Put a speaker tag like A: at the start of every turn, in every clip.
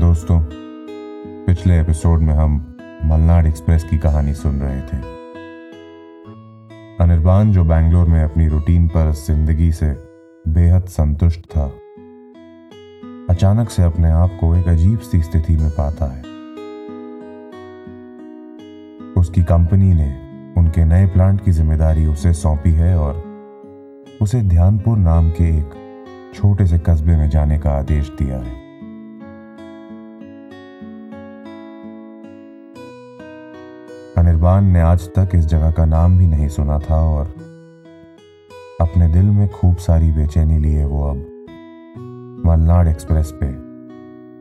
A: दोस्तों, पिछले एपिसोड में हम मलनाड एक्सप्रेस की कहानी सुन रहे थे। अनिर्बान जो बैंगलोर में अपनी रूटीन पर ज़िंदगी से बेहद संतुष्ट था, अचानक से अपने आप को एक अजीब सी स्थिति में पाता है। उसकी कंपनी ने उनके नए प्लांट की ज़िम्मेदारी उसे सौंपी है और उसे ध्यानपुर नाम के एक छोटे से कस्बे में जाने का आदेश दिया है। अनिर्बान ने आज तक इस जगह का नाम भी नहीं सुना था और अपने दिल में खूब सारी बेचैनी लिए वो अब। मलनाड एक्सप्रेस पे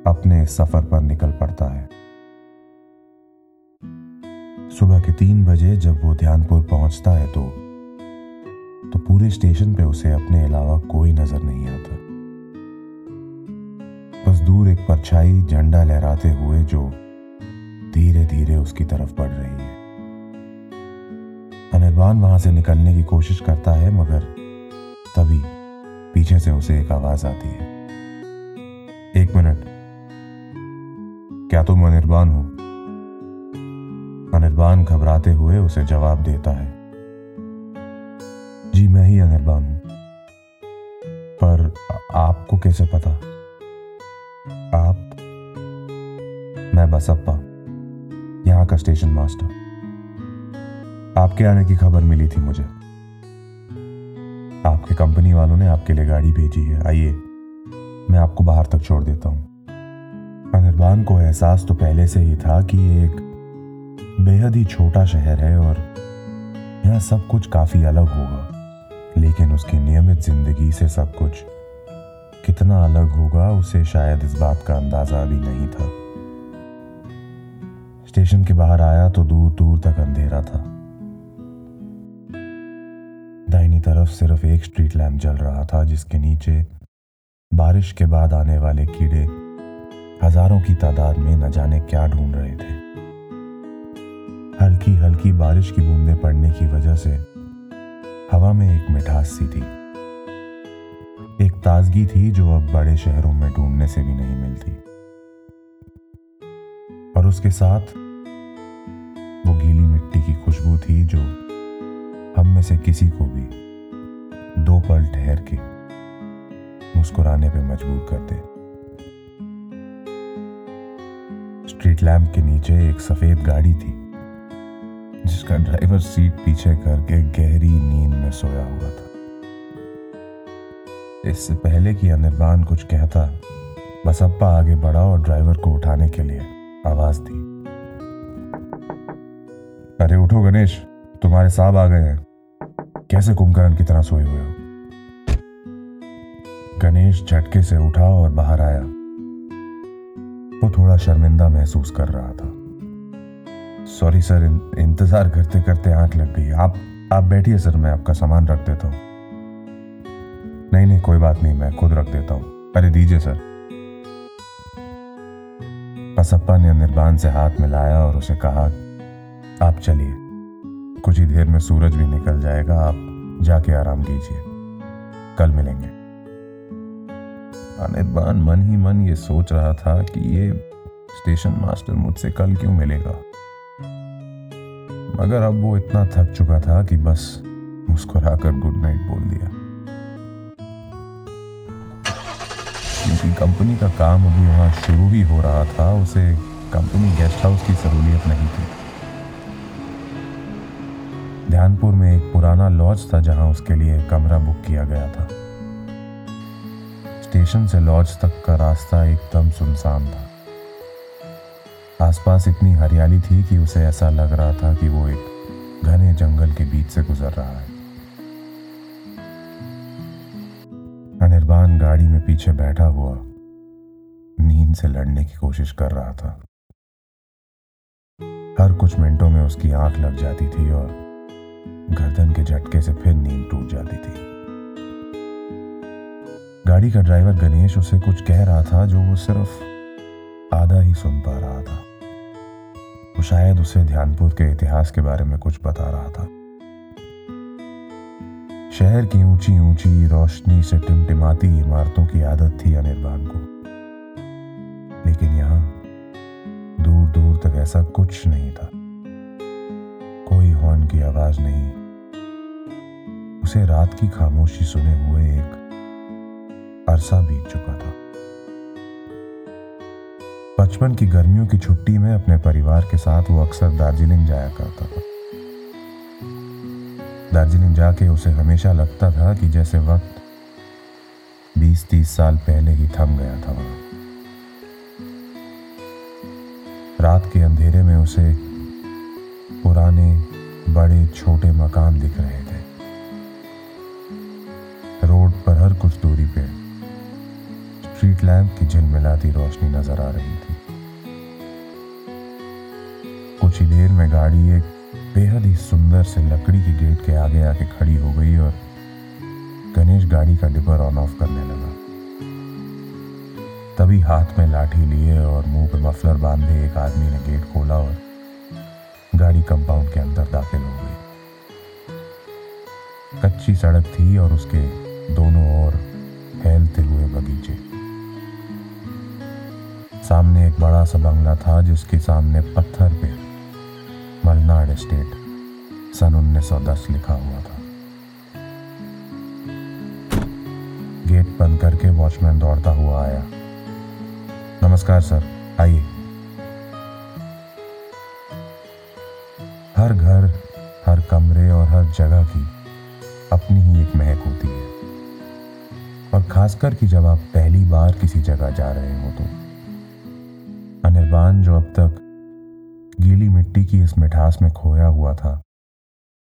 A: अपने सफ़र पर निकल पड़ता है। सुबह के तीन बजे जब वो ध्यानपुर पहुँचता है तो तो पूरे स्टेशन पे उसे अपने अलावा कोई नज़र नहीं आता। बस दूर एक परछाई झंडा लहराते हुए जो धीरे धीरे उसकी तरफ़ बढ़ रही है। अनिर्बान वहाँ से निकलने की कोशिश करता है, मगर तभी पीछे से उसे एक आवाज़ आती है। एक मिनट। क्या तुम अनिर्बान हो? अनिर्बान घबराते हुए उसे जवाब देता है। जी, मैं ही अनिर्बान हूँ। पर आपको कैसे पता? आप? मैं बसप्पा, यहाँ का स्टेशन मास्टर। आपके आने की खबर मिली थी मुझे। आपके कंपनी वालों ने आपके लिए गाड़ी भेजी है। आइए, मैं आपको बाहर तक छोड़ देता हूँ। अनिर्बान को एहसास तो पहले से ही था कि ये एक बेहद ही छोटा शहर है और यहाँ सब कुछ काफ़ी अलग होगा। लेकिन उसकी नियमित ज़िंदगी से सब कुछ कितना अलग होगा, उसे शायद इस बात का अंदाज़ा भी नहीं था। स्टेशन के बाहर आया तो दूर दूर तक अंधेरा था। दाहिनी तरफ़ सिर्फ़ एक स्ट्रीट लैम्प जल रहा था, जिसके नीचे बारिश के बाद आने वाले कीड़े हज़ारों की तादाद में न जाने क्या ढूंढ रहे थे। हल्की हल्की बारिश की बूंदें पड़ने की वजह से हवा में एक मिठास सी थी। एक ताजगी थी जो अब बड़े शहरों में ढूँढने से भी नहीं मिलती। और उसके साथ वो गीली मिट्टी की खुशबू थी जो हम में से किसी को भी दो पल ठहर के मुस्कुराने पे मजबूर कर दे। स्ट्रीट लैम्प के नीचे एक सफ़ेद गाड़ी थी, जिसका ड्राइवर सीट पीछे करके गहरी नींद में सोया हुआ था। इससे पहले कि अनिर्बान कुछ कहता बस बसप्पा आगे बढ़ा और ड्राइवर को उठाने के लिए आवाज़ दी। अरे उठो गणेश, तुम्हारे साहब आ गए हैं। कैसे कुंभकर्ण की तरह सोए हुए हो? गणेश झटके से उठा और बाहर आया। वो थोड़ा शर्मिंदा महसूस कर रहा था। सॉरी सर इंतज़ार करते करते आँख लग गई। आप आप बैठिए सर मैं आपका सामान रख देता हूँ। नहीं नहीं, कोई बात नहीं, मैं खुद रख देता हूँ। अरे दीजिए सर बसप्पा ने निर्बान से हाथ मिलाया और उसे कहा, आप चलिए। कुछ ही देर में सूरज भी निकल जाएगा, आप जाके आराम कीजिए। कल मिलेंगे। अनिर्बान मन ही मन ये सोच रहा था कि ये स्टेशन मास्टर मुझसे कल क्यों मिलेगा? मगर अब वो इतना थक चुका था कि बस मुस्कुराकर गुड नाइट बोल दिया। क्योंकि कंपनी का काम अभी वहाँ शुरू ही हो रहा था, उसे कंपनी गेस्ट हाउस की सहूलियत नहीं थी। ध्यानपुर में एक पुराना लॉज था जहाँ उसके लिए कमरा बुक किया गया था। स्टेशन से लॉज तक का रास्ता एकदम सुनसान था। आसपास इतनी हरियाली थी कि उसे ऐसा लग रहा था कि वो एक घने जंगल के बीच से गुजर रहा है। अनिर्बान गाड़ी में पीछे बैठा हुआ नींद से लड़ने की कोशिश कर रहा था। हर कुछ मिनटों में उसकी आँख लग जाती थी और गर्दन के झटके से फिर नींद टूट जाती थी। गाड़ी का ड्राइवर गणेश उसे कुछ कह रहा था जो वो सिर्फ़ आधा ही सुन पा रहा था। वो शायद उसे ध्यानपुर के इतिहास के बारे में कुछ बता रहा था। शहर की ऊँची ऊँची रोशनी से टिमटिमाती इमारतों की आदत थी अनिर्बान को। लेकिन यहाँ दूर दूर तक ऐसा कुछ नहीं था। कोई हॉर्न की आवाज़ नहीं उसे रात की खामोशी सुने हुए एक अरसा बीत चुका था। बचपन की गर्मियों की छुट्टी में अपने परिवार के साथ वो अक्सर दार्जिलिंग जाया करता था। दार्जिलिंग जाके उसे हमेशा लगता था कि जैसे वक्त बीस तीस साल पहले ही थम गया था वहाँ। रात के अंधेरे में उसे पुराने, बड़े, छोटे मकान दिख रहे थे। लैंप की झिलमिलाती रोशनी नज़र आ रही थी। कुछ ही देर में गाड़ी एक बेहद ही सुंदर से लकड़ी के गेट के आगे आके खड़ी हो गई और गणेश गाड़ी का डिपर ऑन ऑफ़ करने लगा। तभी हाथ में लाठी लिए और मुँह पे मफलर बांधे एक आदमी ने गेट खोला और गाड़ी कंपाउंड के अंदर दाखिल हो गई। कच्ची सड़क थी और उसके दोनों ओर फैलते हुए बगीचे। सामने एक बड़ा सा बंगला था जिसके सामने पत्थर पे मलनाड स्टेट सन 1910 लिखा हुआ था। गेट बंद करके वॉचमैन दौड़ता हुआ आया। नमस्कार सर, आइए। हर घर, हर कमरे और हर जगह की अपनी ही एक महक होती है। और खासकर कि जब आप पहली बार किसी जगह जा रहे हो तो। अनिर्बान जो अब तक गीली मिट्टी की इस मिठास में खोया हुआ था,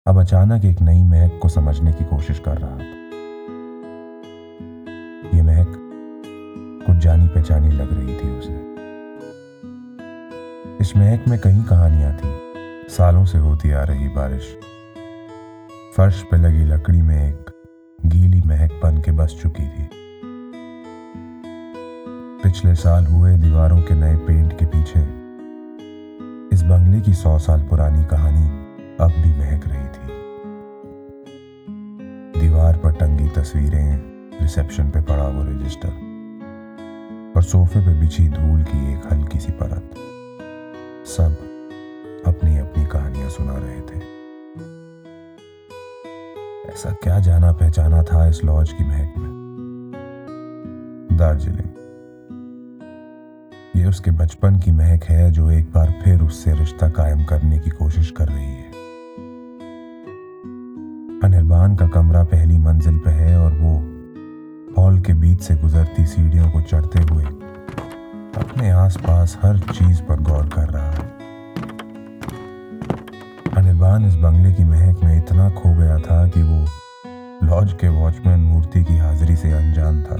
A: अब अचानक एक नई महक को समझने की कोशिश कर रहा था। ये महक कुछ जानी पहचानी लग रही थी उसे। इस महक में कई कहानियाँ थी। सालों से होती आ रही बारिश। फर्श पे लगी लकड़ी में एक गीली महक बन के बस चुकी थी। पिछले साल हुए दीवारों के नए पेंट के पीछे, इस बंगले की सौ साल पुरानी कहानी अब भी महक रही थी। दीवार पर टंगी तस्वीरें, रिसेप्शन पे पड़ा वो रजिस्टर, और सोफे पे बिछी धूल की एक हल्की सी परत। सब अपनी अपनी कहानियाँ सुना रहे थे। ऐसा क्या जाना पहचाना था इस लॉज की महक में? दार्जिलिंग। ये उसके बचपन की महक है जो एक बार फिर उससे रिश्ता कायम करने की कोशिश कर रही है। अनिर्बान का कमरा पहली मंजिल पे है और वो हॉल के बीच से गुजरती सीढ़ियों को चढ़ते हुए अपने आसपास हर चीज़ पर गौर कर रहा है। अनिर्बान इस बंगले की महक में इतना खो गया था कि वो लॉज के वॉचमैन मूर्ति की हाजिरी से अनजान था।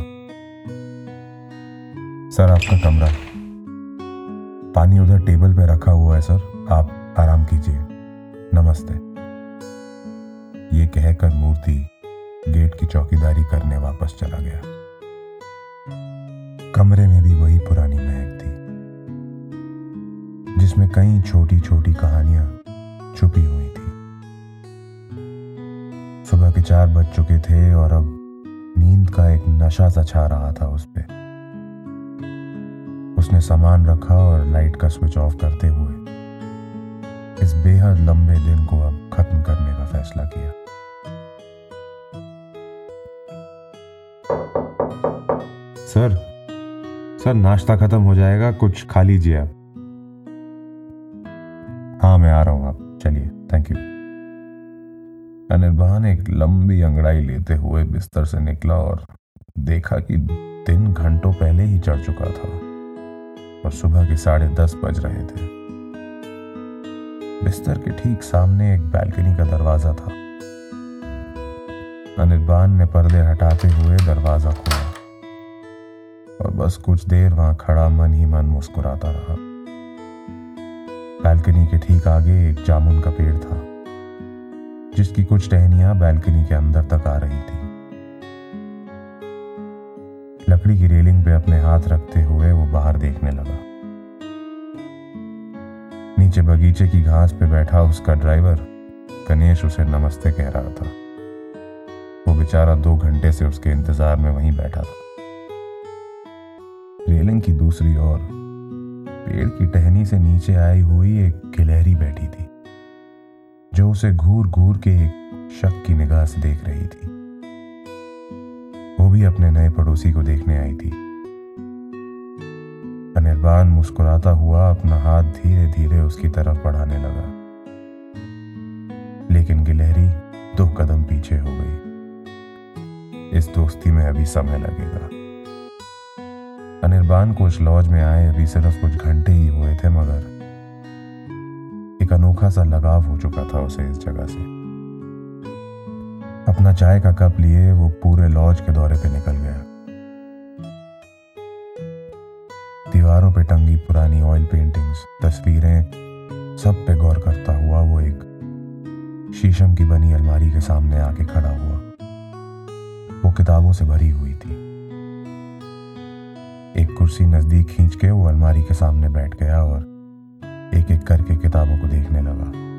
A: सर, आपका कमरा पानी उधर टेबल पे रखा हुआ है, सर। आप आराम कीजिए। नमस्ते। ये कहकर मूर्ति गेट की चौकीदारी करने वापस चला गया। कमरे में भी वही पुरानी महक थी, जिसमें कई छोटी छोटी कहानियाँ छुपी हुई थी। सुबह के चार बज चुके थे और अब नींद का एक नशा सा छा रहा था उस पर उसने सामान रखा और लाइट का स्विच ऑफ़ करते हुए इस बेहद लंबे दिन को अब खत्म करने का फैसला किया। सर सर, नाश्ता खत्म हो जाएगा, कुछ खा लीजिए आप। हाँ मैं आ रहा हूँ आप, चलिए थैंक यू अनिर्बान एक लंबी अंगड़ाई लेते हुए बिस्तर से निकला और देखा कि दिन घंटों पहले ही चढ़ चुका था। और सुबह के साढ़े दस बज रहे थे। बिस्तर के ठीक सामने एक बैल्कनी का दरवाज़ा था। अनिर्बान ने पर्दे हटाते हुए दरवाज़ा खोला। और बस कुछ देर वहाँ खड़ा मन ही मन मुस्कुराता रहा। बैल्कनी के ठीक आगे एक जामुन का पेड़ था, जिसकी कुछ टहनियाँ बैल्कनी के अंदर तक आ रही थी। लकड़ी की रेलिंग पे अपने हाथ रखते हुए वो बाहर देखने लगा। नीचे बगीचे की घास पे बैठा उसका ड्राइवर गणेश उसे नमस्ते कह रहा था। वो बेचारा दो घंटे से उसके इंतज़ार में वहीं बैठा था। रेलिंग की दूसरी ओर पेड़ की टहनी से नीचे आई हुई एक गिलहरी बैठी थी, जो उसे घूर घूर के एक शक की निगाह से देख रही थी। भी अपने नए पड़ोसी को देखने आई थी। अनिर्बान मुस्कुराता हुआ अपना हाथ धीरे धीरे उसकी तरफ़ बढ़ाने लगा। लेकिन गिलहरी दो कदम पीछे हो गई। इस दोस्ती में अभी समय लगेगा। अनिर्बान को इस लॉज में आए, अभी सिर्फ़ कुछ घंटे ही हुए थे, मगर एक अनोखा सा लगाव हो चुका था उसे इस जगह से। अपना चाय का कप लिए, वो पूरे लॉज के दौरे पे निकल गया। दीवारों पे टंगी पुरानी ऑयल पेंटिंग्स तस्वीरें, सब पे गौर करता हुआ वो एक शीशम की बनी अलमारी के सामने आके खड़ा हुआ। वो किताबों से भरी हुई थी। एक कुर्सी नज़दीक खींच के वो अलमारी के सामने बैठ गया और एक एक करके किताबों को देखने लगा।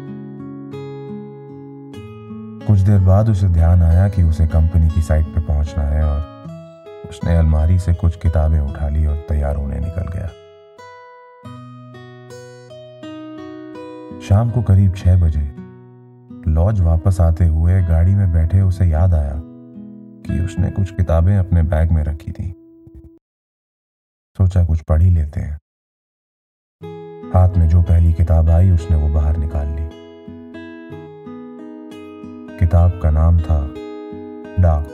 A: कुछ देर बाद उसे ध्यान आया कि उसे कंपनी की साइट पर पहुँचना है और उसने अलमारी से कुछ किताबें उठा ली और तैयार होने निकल गया। शाम को करीब छह बजे, लॉज वापस आते हुए गाड़ी में बैठे उसे याद आया कि उसने कुछ किताबें अपने बैग में रखी थी। सोचा कुछ पढ़ ही लेते हैं। हाथ में जो पहली किताब आई, उसने वो बाहर निकाल ली। किताब का नाम था डाक।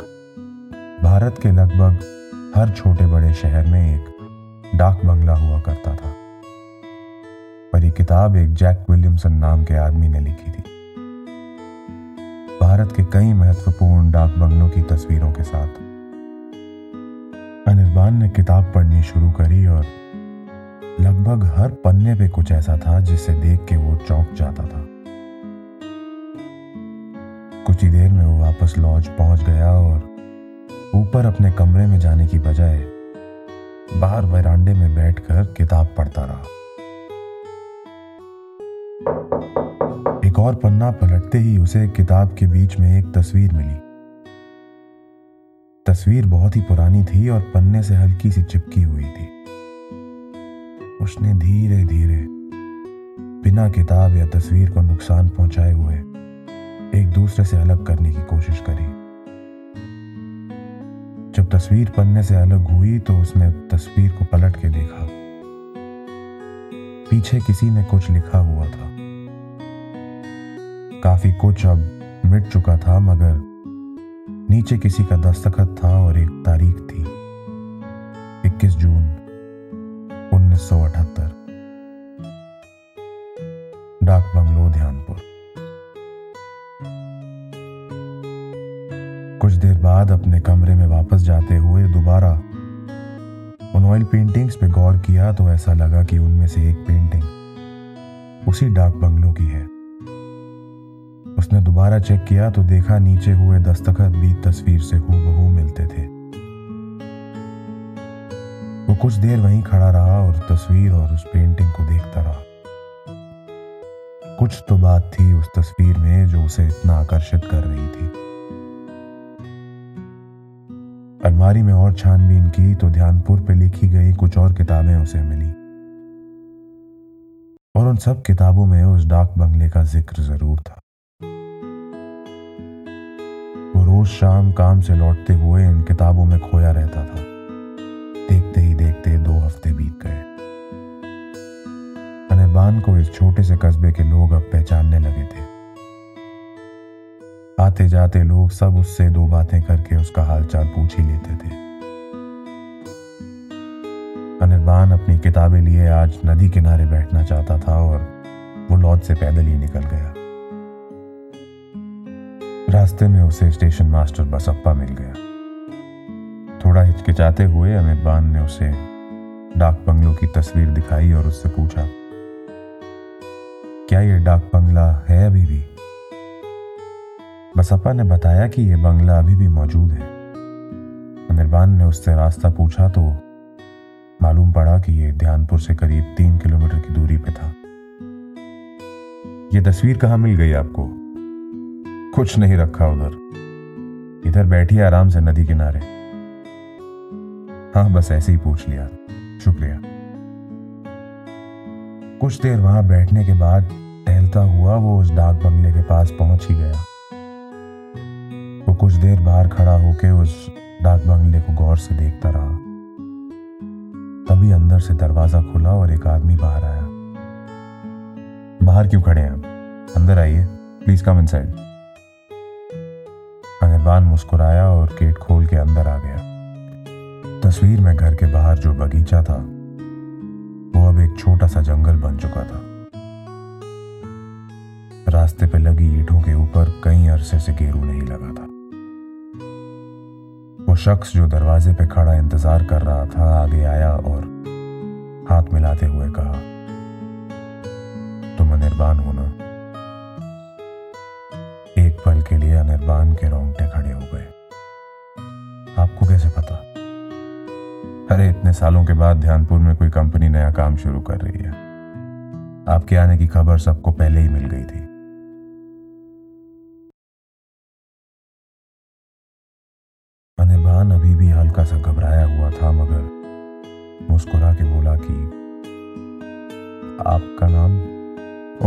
A: भारत के लगभग हर छोटे बड़े शहर में एक डाक बंगला हुआ करता था। पर यह किताब एक जैक विलियमसन नाम के आदमी ने लिखी थी। भारत के कई महत्वपूर्ण डाक बंगलों की तस्वीरों के साथ अनिर्बान ने किताब पढ़नी शुरू करी और लगभग हर पन्ने पे कुछ ऐसा था जिसे देख के वो चौंक जाता था। कुछ ही देर में वो वापस लॉज पहुँच गया और ऊपर अपने कमरे में जाने की बजाय बाहर वरांडे में बैठकर किताब पढ़ता रहा। एक और पन्ना पलटते ही उसे किताब के बीच में एक तस्वीर मिली। तस्वीर बहुत ही पुरानी थी और पन्ने से हल्की सी चिपकी हुई थी। उसने धीरे धीरे बिना किताब या तस्वीर को नुकसान पहुँचाए हुए एक दूसरे से अलग करने की कोशिश करी। जब तस्वीर पन्ने से अलग हुई तो उसने तस्वीर को पलट के देखा। पीछे किसी ने कुछ लिखा हुआ था। काफ़ी कुछ अब मिट चुका था, मगर नीचे किसी का दस्तखत था और एक तारीख थी। 21 जून, उन्नीस डाक बंगलो ध्यानपुर। देर बाद अपने कमरे में वापस जाते हुए दोबारा उन ऑयल पेंटिंग्स पे गौर किया तो ऐसा लगा कि उनमें से एक पेंटिंग उसी डाक बंगलो की है। उसने दोबारा चेक किया तो देखा नीचे हुए दस्तखत भी तस्वीर से हूबहू मिलते थे। वो कुछ देर वहीं खड़ा रहा और तस्वीर और उस पेंटिंग को देखता रहा। कुछ तो बात थी उस तस्वीर में जो उसे इतना आकर्षित कर रही थी। अलमारी में और छानबीन की तो ध्यानपुर पे लिखी गई कुछ और किताबें उसे मिली। और उन सब किताबों में उस डाक बंगले का ज़िक्र ज़रूर था। वो रोज शाम काम से लौटते हुए इन किताबों में खोया रहता था। देखते ही देखते दो हफ़्ते बीत गए। अनिर्बान को इस छोटे से कस्बे के लोग अब पहचानने लगे थे। आते जाते लोग सब उससे दो बातें करके उसका हालचाल पूछ ही लेते थे। अनिर्बान अपनी किताबें लिए आज नदी किनारे बैठना चाहता था और वो लॉज से पैदल ही निकल गया। रास्ते में उसे स्टेशन मास्टर बसप्पा मिल गया। थोड़ा हिचकिचाते हुए अनिर्बान ने उसे डाक बंगलों की तस्वीर दिखाई और उससे पूछा, क्या ये डाक बंगला है अभी भी? बसप्पा ने बताया कि यह बंगला अभी भी मौजूद है। अनिर्बान ने उससे रास्ता पूछा तो मालूम पड़ा कि यह ध्यानपुर से करीब तीन किलोमीटर की दूरी पर था। यह तस्वीर कहाँ मिल गई आपको? कुछ नहीं रखा उधर। इधर बैठी आराम से नदी किनारे। हाँ बस ऐसे ही पूछ लिया। शुक्रिया। कुछ देर वहाँ बैठने के बाद टहलता हुआ वो उस डाक बंगले के पास पहुँच ही गया। कुछ देर बाहर खड़ा होकर उस डाक बंगले को गौर से देखता रहा। तभी अंदर से दरवाज़ा खुला और एक आदमी बाहर आया। बाहर क्यों खड़े हैं आप? अंदर आइए प्लीज़ कम इनसाइड अनिर्बान मुस्कुराया और गेट खोल के अंदर आ गया। तस्वीर में घर के बाहर जो बगीचा था, वो अब एक छोटा सा जंगल बन चुका था। रास्ते पे लगी ईंटों के ऊपर कई अरसे से गेरू नहीं लगा था। शख्स जो दरवाजे पे खड़ा इंतज़ार कर रहा था, आगे आया और हाथ मिलाते हुए कहा, तुम अनिर्बान हो ना? एक पल के लिए अनिर्बान के रोंगटे खड़े हो गए। आपको कैसे पता? अरे, इतने सालों के बाद ध्यानपुर में कोई कंपनी नया काम शुरू कर रही है। आपके आने की खबर सबको पहले ही मिल गई थी। सा घबराया हुआ था, मगर मुस्कुरा के बोला कि, आपका नाम?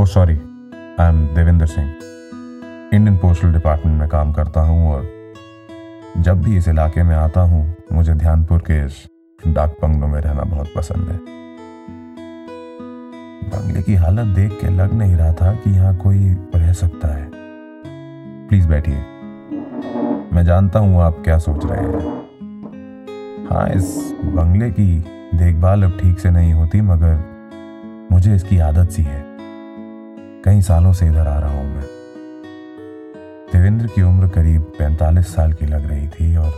A: ओ sorry I am Devendra Singh. Indian postal department में काम करता हूँ और जब भी इस इलाके में आता हूँ, मुझे ध्यानपुर के इस डाक बंगलों में रहना बहुत पसंद है। बंगले की हालत देख के लग नहीं रहा था कि यहाँ कोई रह सकता है। प्लीज़ बैठिए। मैं जानता हूँ आप क्या सोच रहे हैं। हाँ इस बंगले की देखभाल अब ठीक से नहीं होती, मगर मुझे इसकी आदत सी है। कई सालों से इधर आ रहा हूँ मैं। देवेंद्र की उम्र करीब 45 साल की लग रही थी और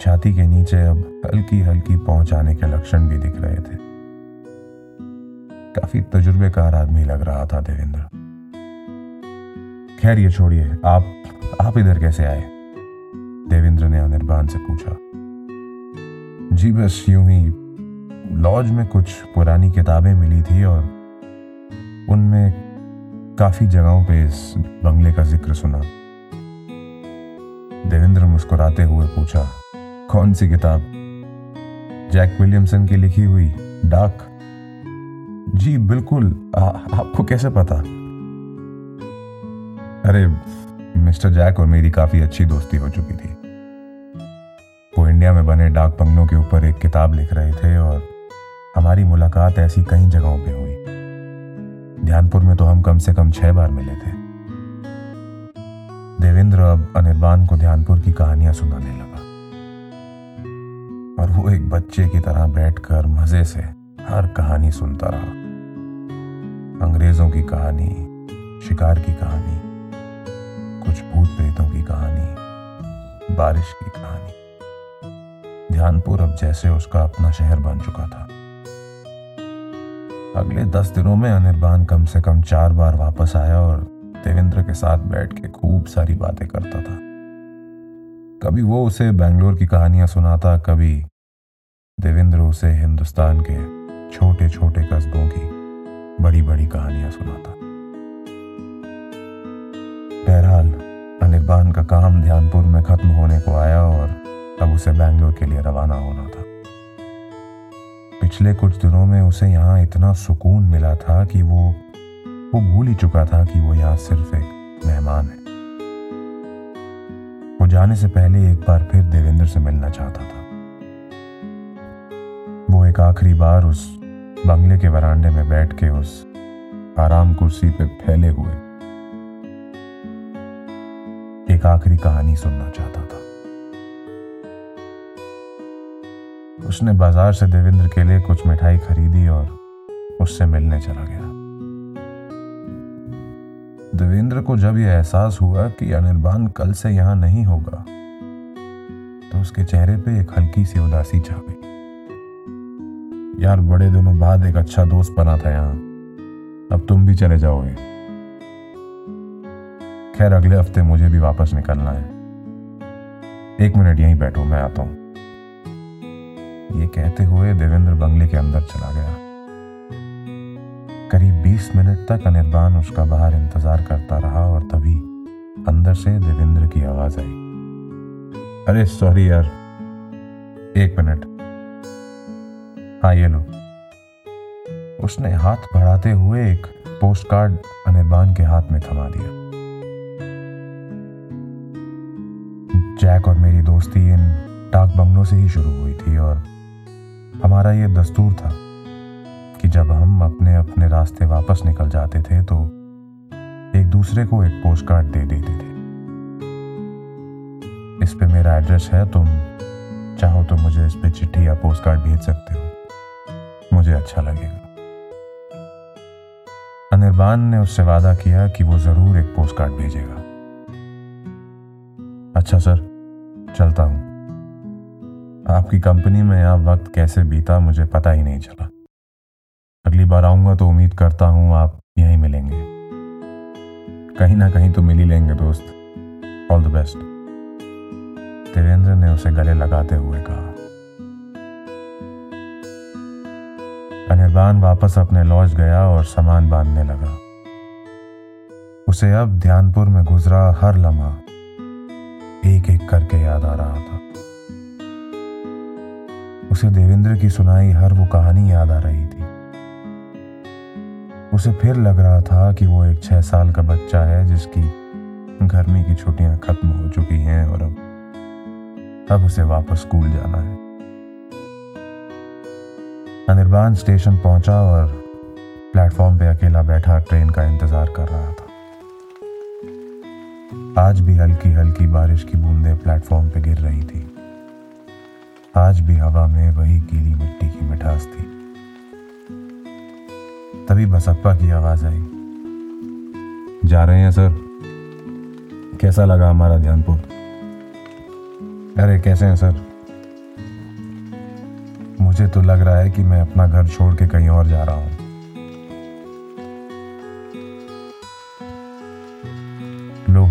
A: छाती के नीचे अब हल्की हल्की पहुँचाने के लक्षण भी दिख रहे थे। काफ़ी तजुर्बेकार आदमी लग रहा था देवेंद्र। खैर, ये छोड़िए, आप आप इधर कैसे आए? देवेंद्र ने अनिर्बान से पूछा। जी बस यूँ ही लॉज में कुछ पुरानी किताबें मिली थी और उनमें काफ़ी जगहों पे इस बंगले का ज़िक्र सुना। देवेंद्र मुस्कुराते हुए पूछा कौन सी किताब? जैक विलियमसन की लिखी हुई डाक. जी बिल्कुल। आ, आपको कैसे पता? अरे मिस्टर जैक और मेरी काफ़ी अच्छी दोस्ती हो चुकी थी। इंडिया में बने डाक बंगलों के ऊपर एक किताब लिख रहे थे और हमारी मुलाकात ऐसी कई जगहों पे हुई। ध्यानपुर में तो हम कम से कम छह बार मिले थे। देवेंद्र अब अनिर्बान को ध्यानपुर की कहानियाँ सुनाने लगा। और वो एक बच्चे की तरह बैठकर मज़े से हर कहानी सुनता रहा। अंग्रेज़ों की कहानी, शिकार की कहानी, कुछ भूत प्रेतों की कहानी, बारिश की कहानी। ध्यानपुर अब जैसे उसका अपना शहर बन चुका था। अगले दस दिनों में अनिर्बान कम से कम चार बार वापस आया और देवेंद्र के साथ बैठ के खूब सारी बातें करता था। कभी वो उसे बेंगलोर की कहानियाँ सुनाता, कभी देवेंद्र उसे हिंदुस्तान के छोटे छोटे कस्बों की बड़ी बड़ी कहानियाँ सुनाता। बहरहाल अनिर्बान का काम ध्यानपुर में खत्म होने को आया और अब उसे बैंगलोर के लिए रवाना होना था। पिछले कुछ दिनों में उसे यहाँ इतना सुकून मिला था कि वो वो भूल ही चुका था कि वो यहाँ सिर्फ़ एक मेहमान है। वो जाने से पहले एक बार फिर देवेंद्र से मिलना चाहता था। वो एक आखिरी बार उस बंगले के वरांडे में बैठ के उस आराम कुर्सी पे फैले हुए एक आखिरी कहानी सुनना चाहता था। उसने बाज़ार से देवेंद्र के लिए कुछ मिठाई खरीदी और उससे मिलने चला गया। देवेंद्र को जब यह एहसास हुआ कि अनिर्बान कल से यहाँ नहीं होगा तो उसके चेहरे पे एक हल्की सी उदासी छा गई यार, बड़े दिनों बाद एक अच्छा दोस्त बना था यहाँ। अब तुम भी चले जाओगे। खैर, अगले हफ़्ते मुझे भी वापस निकलना है। एक मिनट यहीं बैठो, मैं आता हूँ। ये कहते हुए देवेंद्र बंगले के अंदर चला गया। करीब 20 मिनट तक अनिर्बान उसका बाहर इंतज़ार करता रहा और तभी अंदर से देवेंद्र की आवाज़ आई। अरे सॉरी यार। एक मिनट। हाँ ये लो। उसने हाथ बढ़ाते हुए एक पोस्ट कार्ड अनिर्बान के हाथ में थमा दिया। जैक और मेरी दोस्ती इन डाक बंगलों से ही शुरू हुई थी और हमारा ये दस्तूर था कि जब हम अपने अपने रास्ते वापस निकल जाते थे तो एक दूसरे को एक पोस्ट कार्ड दे देते थे। इस पे मेरा एड्रेस है, तुम चाहो तो मुझे इस पे चिट्ठी या पोस्ट कार्ड भेज सकते हो। मुझे अच्छा लगेगा। अनिर्बान ने उससे वादा किया कि वो ज़रूर एक पोस्ट कार्ड भेजेगा। अच्छा सर, चलता हूँ। आपकी कंपनी में यहाँ वक्त कैसे बीता मुझे पता ही नहीं चला। अगली बार आऊँगा तो उम्मीद करता हूँ आप यहीं मिलेंगे। कहीं ना कहीं तो मिल ही लेंगे, दोस्त। ऑल द बेस्ट देवेंद्र ने उसे गले लगाते हुए कहा। अनिर्बान वापस अपने लॉज गया और सामान बांधने लगा। उसे अब ध्यानपुर में गुजरा हर लम्हा एक एक करके याद आ रहा था। उसे देवेंद्र की सुनाई हर वो कहानी याद आ रही थी। उसे फिर लग रहा था कि वो एक छह साल का बच्चा है जिसकी गर्मी की छुट्टियाँ खत्म हो चुकी हैं और अब अब उसे वापस स्कूल जाना है। अनिर्बान स्टेशन पहुँचा और प्लेटफॉर्म पे अकेला बैठा ट्रेन का इंतज़ार कर रहा था। आज भी हल्की हल्की बारिश की बूंदें प्लेटफॉर्म पे गिर रही थी। आज भी हवा में वही गीली मिट्टी की मिठास थी। तभी बसप्पा की आवाज़ आई। जा रहे हैं, सर। कैसा लगा हमारा ध्यानपुर? अरे, कैसे हैं, सर? मुझे तो लग रहा है कि मैं अपना घर छोड़ के कहीं और जा रहा हूँ। लो,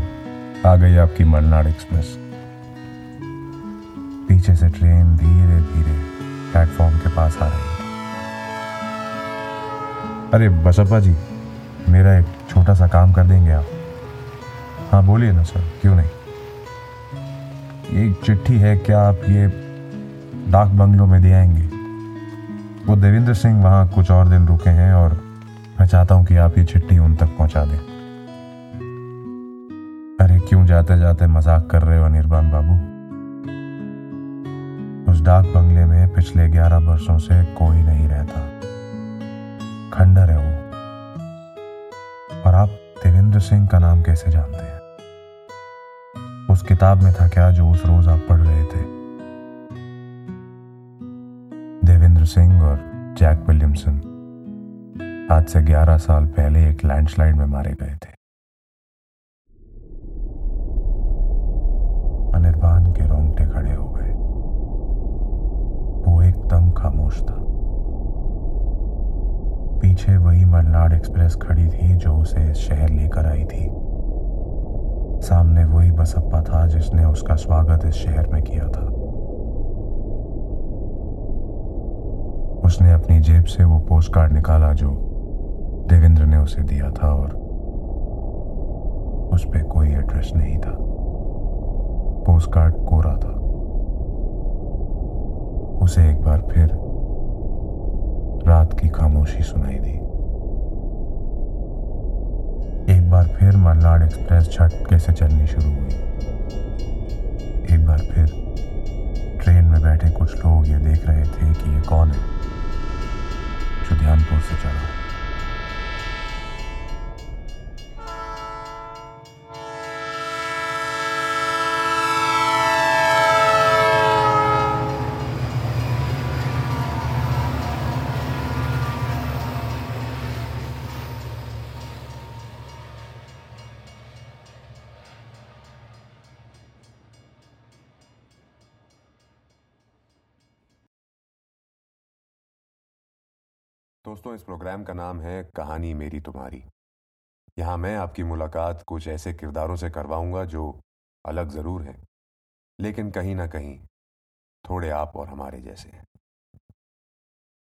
A: आ गई आपकी मलनाड एक्सप्रेस। पीछे से ट्रेन धीरे धीरे प्लेटफॉर्म के पास आ रही थी अरे बसप्पा जी, मेरा एक छोटा सा काम कर देंगे आप। हाँ बोलिए ना सर, क्यों नहीं? एक चिट्ठी है, क्या आप ये डाक बंगलों में दे आएँगे? वो देवेंद्र सिंह वहाँ कुछ और दिन रुके हैं और मैं चाहता हूँ कि आप ये चिट्ठी उन तक पहुँचा दें। अरे क्यों जाते जाते मज़ाक कर रहे हो अनिर्बान बाबू? डाक बंगले में पिछले ग्यारह वर्षों से कोई नहीं रहता। खंडर है वो। और आप देवेंद्र सिंह का नाम कैसे जानते हैं? उस किताब में था क्या जो उस रोज आप पढ़ रहे थे? देवेंद्र सिंह और जैक विलियमसन आज से 11 साल पहले एक लैंडस्लाइड में मारे गए थे। अनिर्बान के रोंगटे खड़े हो गए वो खामोश था। पीछे वही मलनाड एक्सप्रेस खड़ी थी जो उसे शहर लेकर आई थी। सामने वही बसप्पा था जिसने उसका स्वागत इस शहर में किया था। उसने अपनी जेब से वो पोस्ट कार्ड निकाला जो देवेंद्र ने उसे दिया था और उस पर कोई एड्रेस नहीं था। पोस्ट कार्ड कोरा था। उसे एक बार फिर रात की खामोशी सुनाई दी। एक बार फिर मल्लाड एक्सप्रेस झटके से चलनी शुरू हुई। एक बार फिर ट्रेन में बैठे कुछ लोग ये देख रहे थे कि ये कौन है जो ध्यानपुर से चला
B: दोस्तों, इस प्रोग्राम का नाम है कहानी मेरी तुम्हारी। यहाँ मैं आपकी मुलाकात कुछ ऐसे किरदारों से करवाऊँगा जो अलग ज़रूर हैं, लेकिन कहीं ना कहीं थोड़े आप और हमारे जैसे हैं।